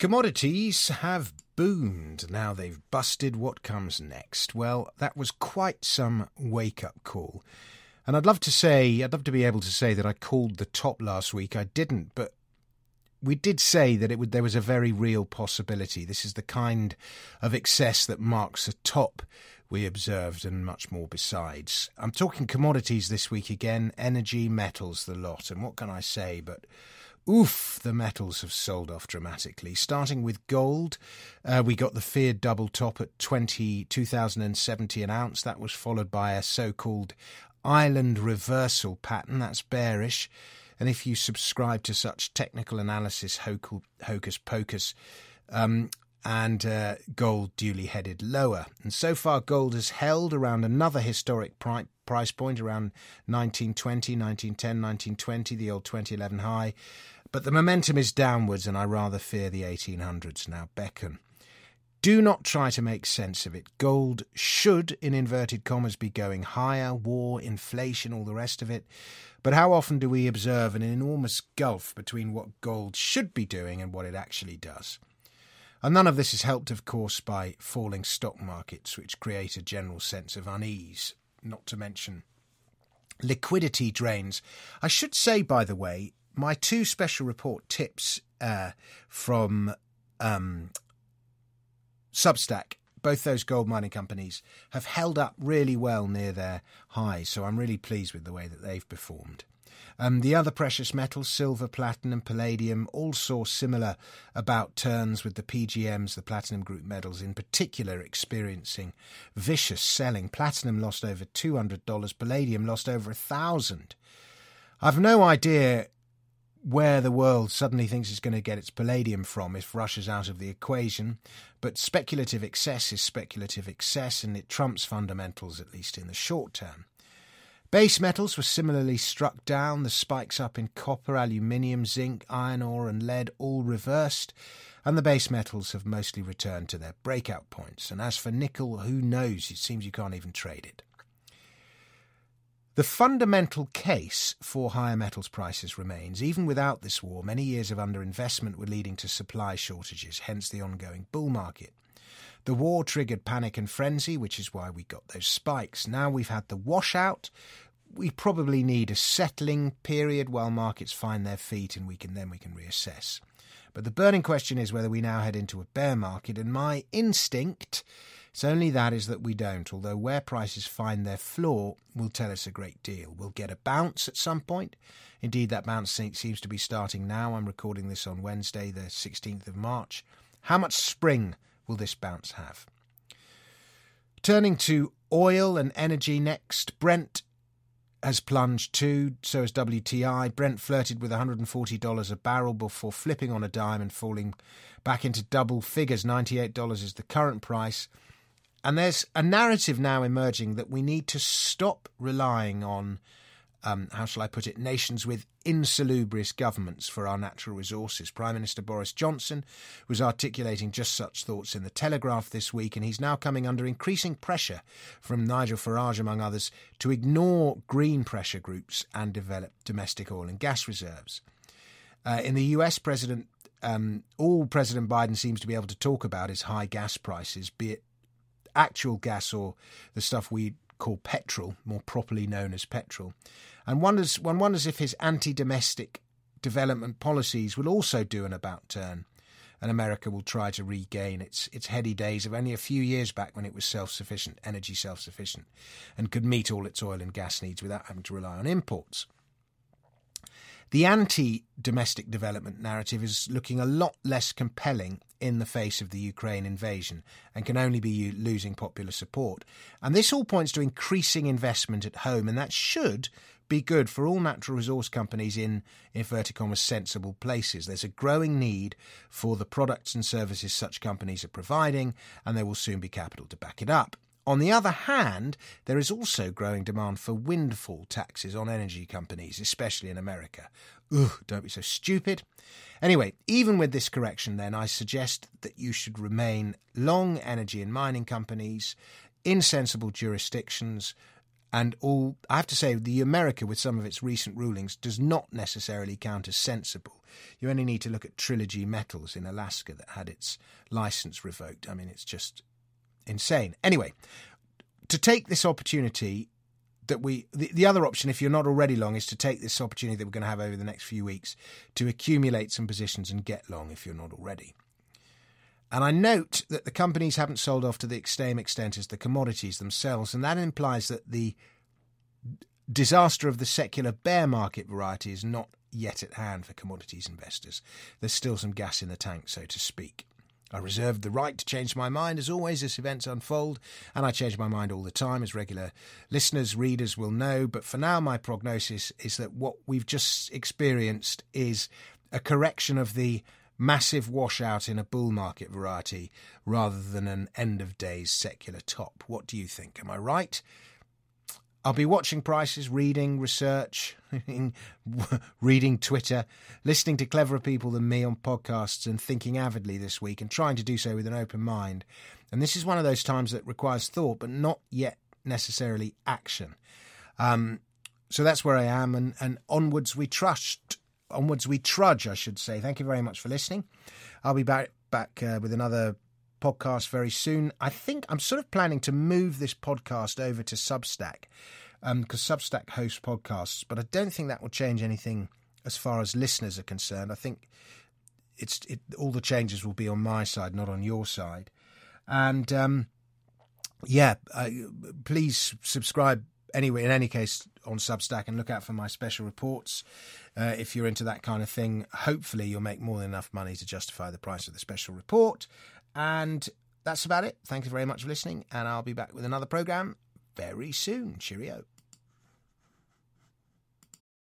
Commodities have boomed. Now they've busted what comes next. Well, that was quite some wake up call. And I'd love to say, I'd love to be able to say that I called the top last week. I didn't, but we did say that it would, there was a very real possibility. This is the kind of excess that marks a top we observed, and much more besides. I'm talking commodities this week again energy, metals, the lot. And what can I say but Oof, the metals have sold off dramatically. Starting with gold, uh, we got the feared double top at 20, 2070 an ounce. That was followed by a so called island reversal pattern. That's bearish. And if you subscribe to such technical analysis, hocus pocus, um, and uh, gold duly headed lower. And so far, gold has held around another historic pri- price point around 1920, 1910, 1920, the old 2011 high. But the momentum is downwards, and I rather fear the 1800s now beckon. Do not try to make sense of it. Gold should, in inverted commas, be going higher, war, inflation, all the rest of it. But how often do we observe an enormous gulf between what gold should be doing and what it actually does? And none of this is helped, of course, by falling stock markets, which create a general sense of unease, not to mention liquidity drains. I should say, by the way, my two special report tips uh, from um, Substack, both those gold mining companies, have held up really well near their highs. So I'm really pleased with the way that they've performed. Um, the other precious metals, silver, platinum, and palladium, all saw similar about turns with the PGMs, the platinum group metals in particular, experiencing vicious selling. Platinum lost over $200, palladium lost over a thousand. I've no idea where the world suddenly thinks it's going to get its palladium from if Russia's out of the equation. But speculative excess is speculative excess, and it trumps fundamentals, at least in the short term. Base metals were similarly struck down, the spikes up in copper, aluminium, zinc, iron ore, and lead all reversed, and the base metals have mostly returned to their breakout points. And as for nickel, who knows? It seems you can't even trade it. The fundamental case for higher metals prices remains. Even without this war, many years of underinvestment were leading to supply shortages, hence the ongoing bull market. The war triggered panic and frenzy, which is why we got those spikes. Now we've had the washout. We probably need a settling period while markets find their feet and we can then we can reassess. But the burning question is whether we now head into a bear market and my instinct it's only that is that we don't, although where prices find their floor will tell us a great deal. We'll get a bounce at some point. Indeed, that bounce seems to be starting now. I'm recording this on Wednesday, the 16th of March. How much spring will this bounce have? Turning to oil and energy next, Brent has plunged too, so has WTI. Brent flirted with $140 a barrel before flipping on a dime and falling back into double figures. $98 is the current price. And there's a narrative now emerging that we need to stop relying on, um, how shall I put it, nations with insalubrious governments for our natural resources. Prime Minister Boris Johnson was articulating just such thoughts in the Telegraph this week, and he's now coming under increasing pressure from Nigel Farage, among others, to ignore green pressure groups and develop domestic oil and gas reserves. Uh, in the US, President um, all President Biden seems to be able to talk about is high gas prices, be it actual gas or the stuff we call petrol, more properly known as petrol. And wonders, one wonders if his anti domestic development policies will also do an about turn and America will try to regain its its heady days of only a few years back when it was self sufficient, energy self sufficient, and could meet all its oil and gas needs without having to rely on imports. The anti domestic development narrative is looking a lot less compelling in the face of the Ukraine invasion and can only be losing popular support. And this all points to increasing investment at home, and that should be good for all natural resource companies in inverted commas sensible places. There's a growing need for the products and services such companies are providing, and there will soon be capital to back it up. On the other hand, there is also growing demand for windfall taxes on energy companies, especially in America. Ugh, don't be so stupid. Anyway, even with this correction, then, I suggest that you should remain long energy and mining companies in sensible jurisdictions And all I have to say, the America with some of its recent rulings does not necessarily count as sensible. You only need to look at Trilogy Metals in Alaska that had its license revoked. I mean, it's just insane. Anyway, to take this opportunity that we the, the other option if you're not already long is to take this opportunity that we're going to have over the next few weeks to accumulate some positions and get long if you're not already and I note that the companies haven't sold off to the same extent as the commodities themselves, and that implies that the disaster of the secular bear market variety is not yet at hand for commodities investors. There's still some gas in the tank, so to speak. I reserve the right to change my mind as always as events unfold, and I change my mind all the time, as regular listeners, readers will know. But for now, my prognosis is that what we've just experienced is a correction of the massive washout in a bull market variety rather than an end of days secular top. What do you think? Am I right? I'll be watching prices, reading research, reading Twitter, listening to cleverer people than me on podcasts, and thinking avidly this week and trying to do so with an open mind. And this is one of those times that requires thought, but not yet necessarily action. Um, so that's where I am, and, and onwards we trust. Onwards we trudge, I should say. Thank you very much for listening. I'll be back back uh, with another podcast very soon. I think I'm sort of planning to move this podcast over to Substack because um, Substack hosts podcasts, but I don't think that will change anything as far as listeners are concerned. I think it's it, all the changes will be on my side, not on your side. And um, yeah, uh, please subscribe anyway. In any case, on Substack and look out for my special reports. Uh, if you're into that kind of thing, hopefully you'll make more than enough money to justify the price of the special report. And that's about it. Thank you very much for listening, and I'll be back with another program very soon. Cheerio.